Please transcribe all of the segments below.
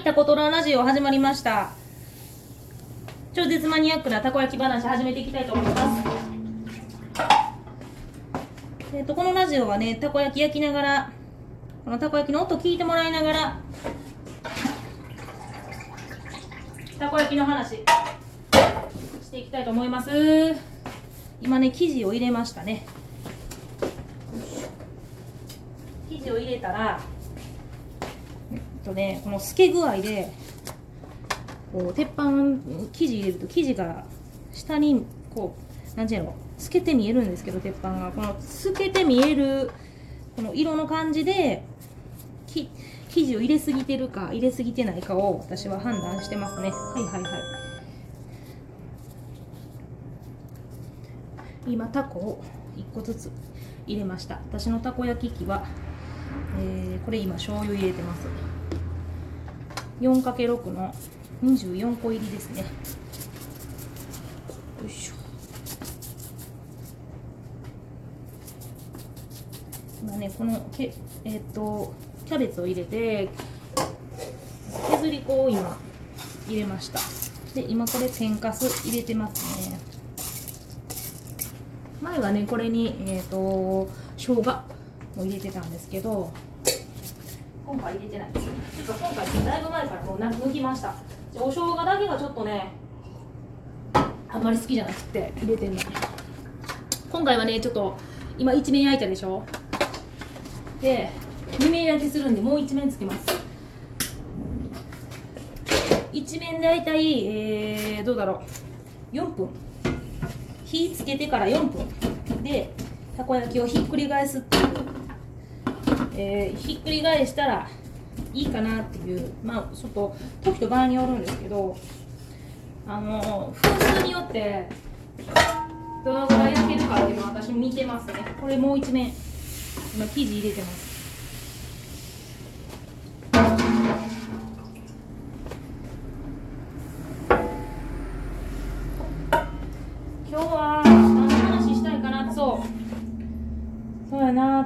はい、タコトララジオ始まりました。超絶マニアックなたこ焼き話始めていきたいと思います。えっ、と、このラジオはね、たこ焼き焼きながら、このたこ焼きの音聞いてもらいながら、たこ焼きの話していきたいと思います。今ね、生地を入れましたね。生地を入れたら、とね、この透け具合でこう鉄板生地入れると生地が下にこうなんていうの透けて見えるんですけど鉄板が。この透けて見えるこの色の感じで生地を入れすぎてるか入れすぎてないかを私は判断してますね。はいはいはい。今タコを1個ずつ入れました。私のたこ焼き器は、えーこれ今醤油入れてます。4×6 の24個入りですね。よいしょ。今ねこのけえっ、とキャベツを入れて削り粉を今入れました。で今これ天かす入れてますね。前はねこれにえっ、と生姜も入れてたんですけど今回入れてないです。ちょっと今回だいぶ前からもうな抜きました。お生姜だけがちょっとねあんまり好きじゃなくて入れてんの今回はねちょっと今一面焼いたでしょ？で二面焼きするんでもう一面つけます。一面大体、えー、どうだろう？4分。火つけてから4分。でたこ焼きをひっくり返すっていうえーひっくり返したらいいかなっていうまあちょっと時と場合によるんですけどあの風数によってどのぐらい焼けるかっていうのを私見てますね。これもう一面今生地入れてます。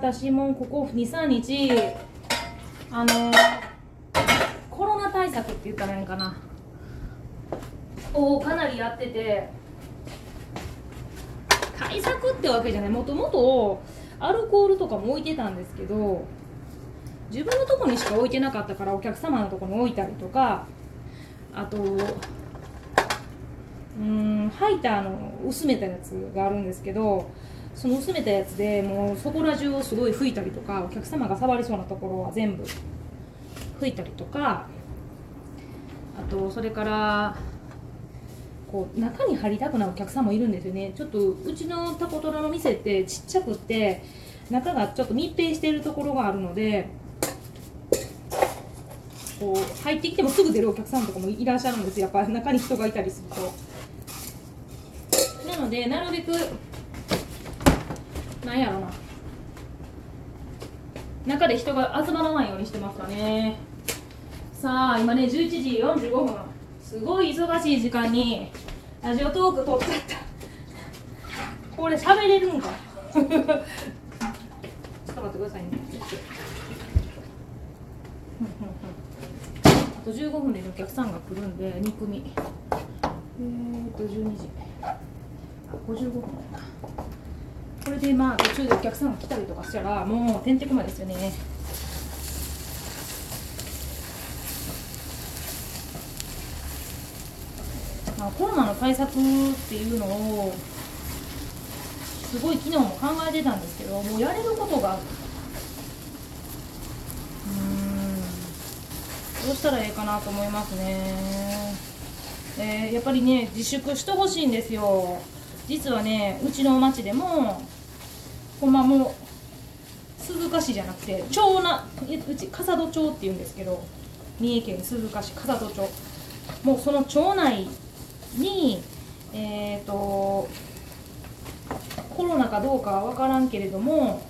私もここ23日あのコロナ対策って言ったらいいかな。をかなりやってて対策ってわけじゃない。もともとアルコールとかも置いてたんですけど自分のとこにしか置いてなかったからお客様のとこに置いたりとかあとうんハイターの薄めたやつがあるんですけどその薄めたやつでもうそこら中をすごい拭いたりとかお客様が触りそうなところは全部拭いたりとかあとそれからこう中に入りたくないお客さんもいるんですよね。ちょっとうちのタコトラの店ってちっちゃくって中がちょっと密閉しているところがあるのでこう入ってきてもすぐ出るお客さんとかもいらっしゃるんですやっぱ中に人がいたりすると。なのでなるべくなんやろな。中で人が集まらないようにしてますかね。さあ今ね11時45分。すごい忙しい時間にラジオトーク撮っちゃった。これ喋れるんか。ちょっと待ってくださいね。あと15分でお客さんが来るんで2組。えーっと12時。あ55分だなこれでまあ途中でお客さんが来たりとかしたらもうてんてこまですよね。まあ、コロナの対策っていうのをすごい昨日も考えてたんですけどもうやれることが。うん。どうしたらいいかなと思いますね、えーやっぱりね自粛してほしいんですよ。実はねうちの町でもほんまもう鈴鹿市じゃなくて町なうち笠戸町っていうんですけど三重県鈴鹿市笠戸町。もうその町内にえっ、とコロナかどうかは分からんけれども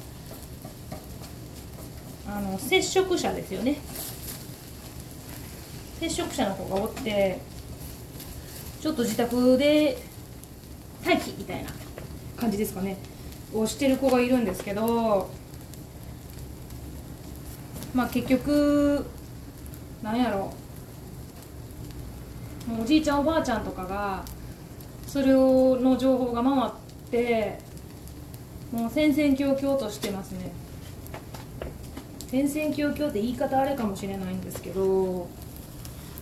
あの接触者ですよね。接触者の子がおってちょっと自宅で待機みたいな感じですかね。をしてる子がいるんですけどまあ結局なんやろ。もうおじいちゃんおばあちゃんとかがそれをの情報が回ってもう戦々恐々としてますね。戦々恐々って言い方あれかもしれないんですけど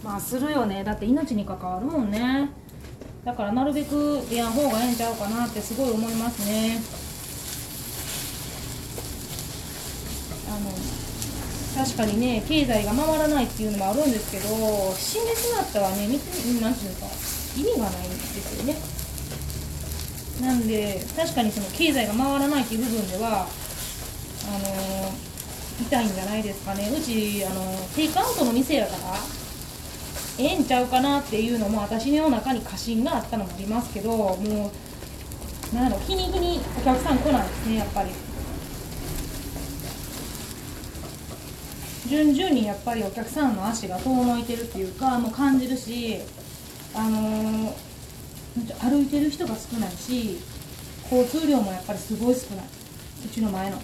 まあするよね。だって命に関わるもんね。だからなるべくやん方がええんちゃうかなってすごい思いますね。あの確かにね経済が回らないっていうのもあるんですけど死んでしまったらね見てなんていうか意味がないんですよね。なんで確かにその経済が回らないっていう部分ではあの痛いんじゃないですかね。うちあのテイクアウトの店やからええんちゃうかなっていうのも私の中に過信があったのもありますけどもうなんだろう日に日にお客さん来ないですねやっぱり。順々にやっぱりお客さんの足が遠のいてるっていうかもう感じるしあのー、歩いてる人が少ないし交通量もやっぱりすごい少ない。うちの前の。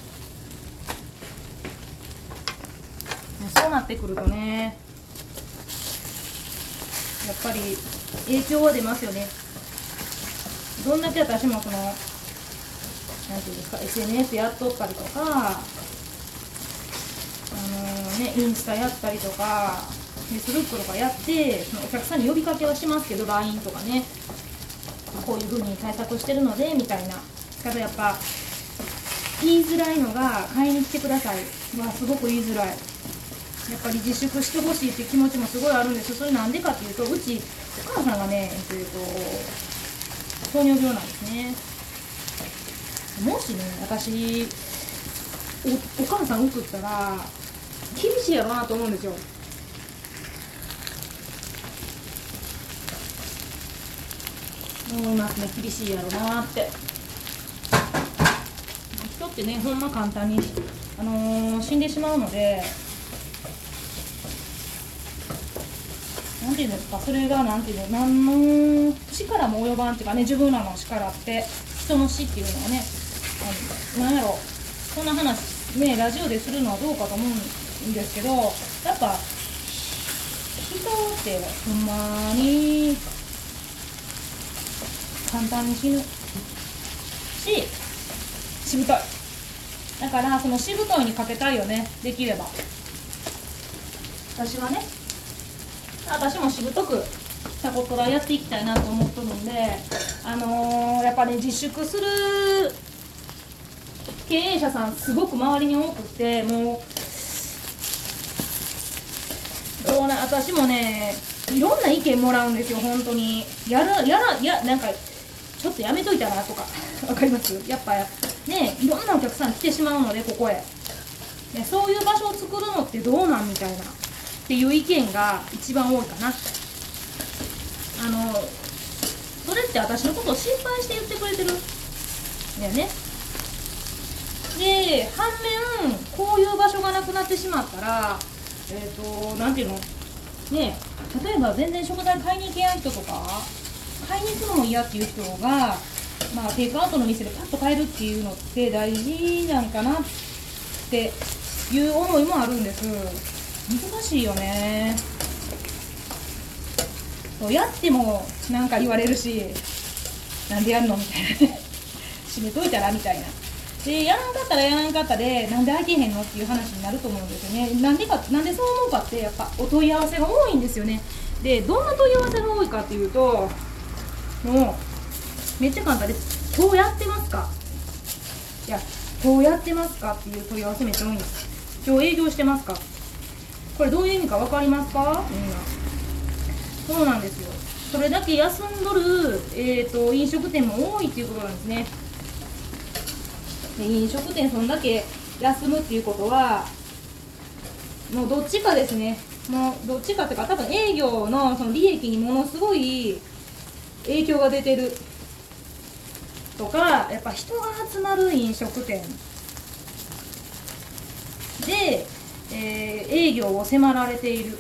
そうなってくるとねやっぱり影響は出ますよね。どんだけ私もそのなんていうんですか SNS やっとったりとかあの、ねインスタやったりとかフェイスブックとかやってそのお客さんに呼びかけはしますけど LINE とかね。こういう風に対策してるのでみたいな。ただやっぱ言いづらいのが買いに来てくださいはすごく言いづらい。やっぱり自粛してほしいっていう気持ちもすごいあるんですそれなんでかっていうとうちお母さんがね、えっと、糖尿病なんですね。もしね私おお母さん送ったら厳しいやろなと思うんですよ。思いますね厳しいやろなって。人ってねほんま簡単に、あのー、死んでしまうのでなんていうんですかそれがなんていうの何の力も及ばんっていうかね自分らの力って人の死っていうのはねあのなんやろこんな話ねラジオでするのはどうかと思うんですけどやっぱ人ってほんまに簡単に死ぬ。ししぶとい。だからそのしぶといにかけたいよねできれば。私はね私もしぶとくタコトラやっていきたいなと思っとるんであのー、やっぱね自粛する経営者さんすごく周りに多くてもうどうな私もねいろんな意見もらうんですよ本当に。やるやらやなんかちょっとやめといたらとか。わかります？やっぱねいろんなお客さん来てしまうのでここへ、ね、そういう場所を作るのってどうなんみたいな。っていう意見が一番多いかな。あのそれって私のことを心配して言ってくれてる？んだよね。で反面こういう場所がなくなってしまったらえっ、ー、と何ていうの？ね例えば全然食材買いに行けない人とか買いに行くのも嫌っていう人が、まあ、テイクアウトの店でパッと買えるっていうのって大事なんかなっていう思いもあるんです。難しいよね。そうやってもなんか言われるしなんでやるのみたいな。閉めといたらみたいな。でやらんかったらやらんかったでなんで開けへんのっていう話になると思うんですよね。なんでかなんでそう思うかってやっぱお問い合わせが多いんですよね。でどんな問い合わせが多いかっていうともうめっちゃ簡単です今日やってますか？いや今日やってますかっていう問い合わせめっちゃ多いんです。今日営業してますか？これどういう意味か分かりますか？みん。なそうなんですよ。それだけ休んどる、えーと、飲食店も多いっていうことなんですね。で飲食店そんだけ休むっていうことはもうどっちかですね。もうどっちかっていうか多分営業のその利益にものすごい影響が出てる。とかやっぱ人が集まる飲食店。で、えー、営業を迫られている、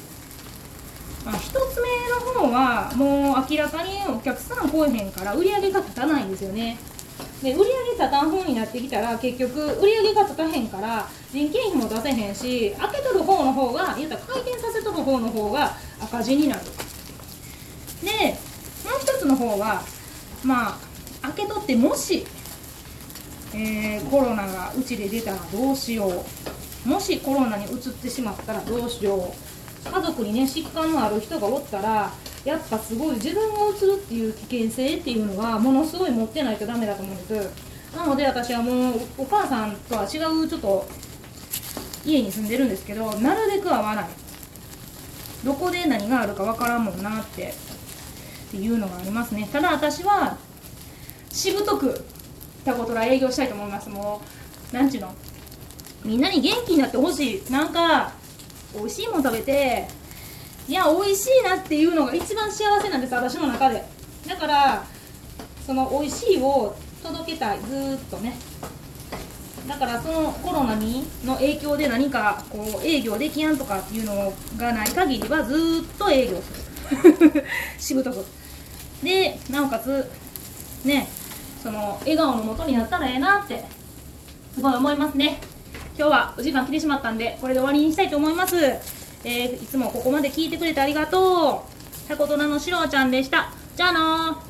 まあ、1つ目の方はもう明らかにお客さん来えへんから売り上げが立たないんですよね。で売り上げ立たん方になってきたら結局売り上げが立たへんから人件費も出せへんし開けとる方の方が言うたら回転させとる方の方が赤字になる。でもう一つの方はまあ開けとってもし、えーコロナがうちで出たらどうしよう。もしコロナにうつってしまったらどうしよう。家族にね疾患のある人がおったらやっぱすごい自分がうつるっていう危険性っていうのはものすごい持ってないとダメだと思うんです。なので私はもうお母さんとは違うちょっと家に住んでるんですけどなるべく会わない。どこで何があるかわからんもんなってっていうのがありますね。ただ私はしぶとくタコトラ営業したいと思います。もうなんちゅうの？みんなに元気になってほしい。なんか美味しいもん食べていや美味しいなっていうのが一番幸せなんです私の中で。だからその美味しいを届けたいずーっとね。だからそのコロナにの影響で何かこう営業できやんとかっていうのがない限りはずーっと営業する。しぶとく。でなおかつねその笑顔のもとになったらええなってすごい思いますね今日はお時間来てしまったんでこれで終わりにしたいと思います、えーいつもここまで聞いてくれてありがとう。タコトナのしろちゃんでした。じゃあなー。